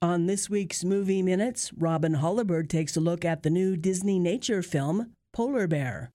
On this week's Movie Minutes, Robin Holabird takes a look at the new Disney nature film, Polar Bear.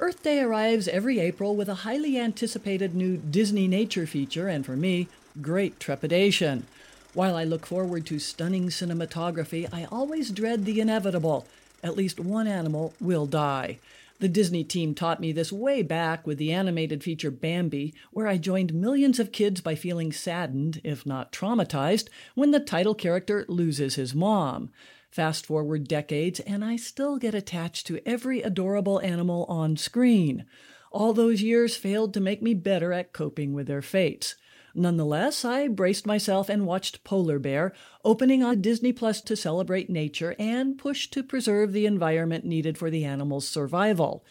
Earth Day arrives every April with a highly anticipated new Disney nature feature, and for me, great trepidation. While I look forward to stunning cinematography, I always dread the inevitable. At least one animal will die. The Disney team taught me this way back with the animated feature Bambi, where I joined millions of kids by feeling saddened, if not traumatized, when the title character loses his mom. Fast forward decades, and I still get attached to every adorable animal on screen. All those years failed to make me better at coping with their fates. Nonetheless, I braced myself and watched Polar Bear, opening on Disney Plus to celebrate nature and push to preserve the environment needed for the animal's survival.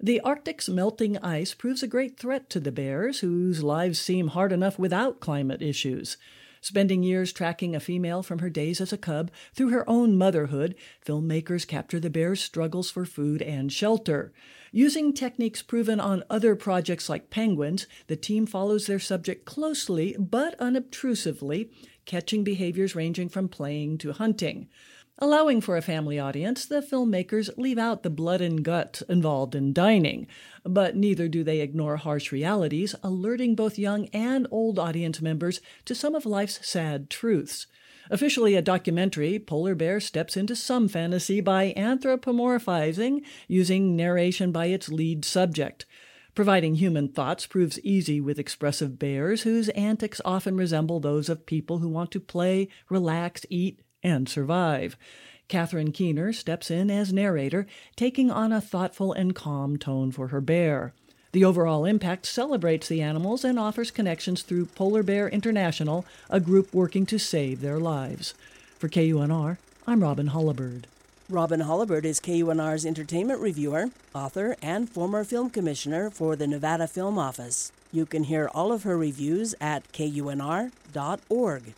The Arctic's melting ice proves a great threat to the bears, whose lives seem hard enough without climate issues. Spending years tracking a female from her days as a cub through her own motherhood, filmmakers capture the bear's struggles for food and shelter. Using techniques proven on other projects like penguins, the team follows their subject closely but unobtrusively, catching behaviors ranging from playing to hunting. Allowing for a family audience, the filmmakers leave out the blood and guts involved in dining, but neither do they ignore harsh realities, alerting both young and old audience members to some of life's sad truths. Officially a documentary, Polar Bear steps into some fantasy by anthropomorphizing, using narration by its lead subject. Providing human thoughts proves easy with expressive bears whose antics often resemble those of people who want to play, relax, eat, and survive. Catherine Keener steps in as narrator, taking on a thoughtful and calm tone for her bear. The overall impact celebrates the animals and offers connections through Polar Bear International, a group working to save their lives. For KUNR, I'm Robin Holabird. Robin Holabird is KUNR's entertainment reviewer, author, and former film commissioner for the Nevada Film Office. You can hear all of her reviews at kunr.org.